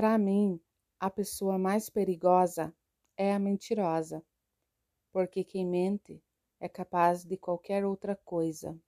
Para mim, a pessoa mais perigosa é a mentirosa, porque quem mente é capaz de qualquer outra coisa.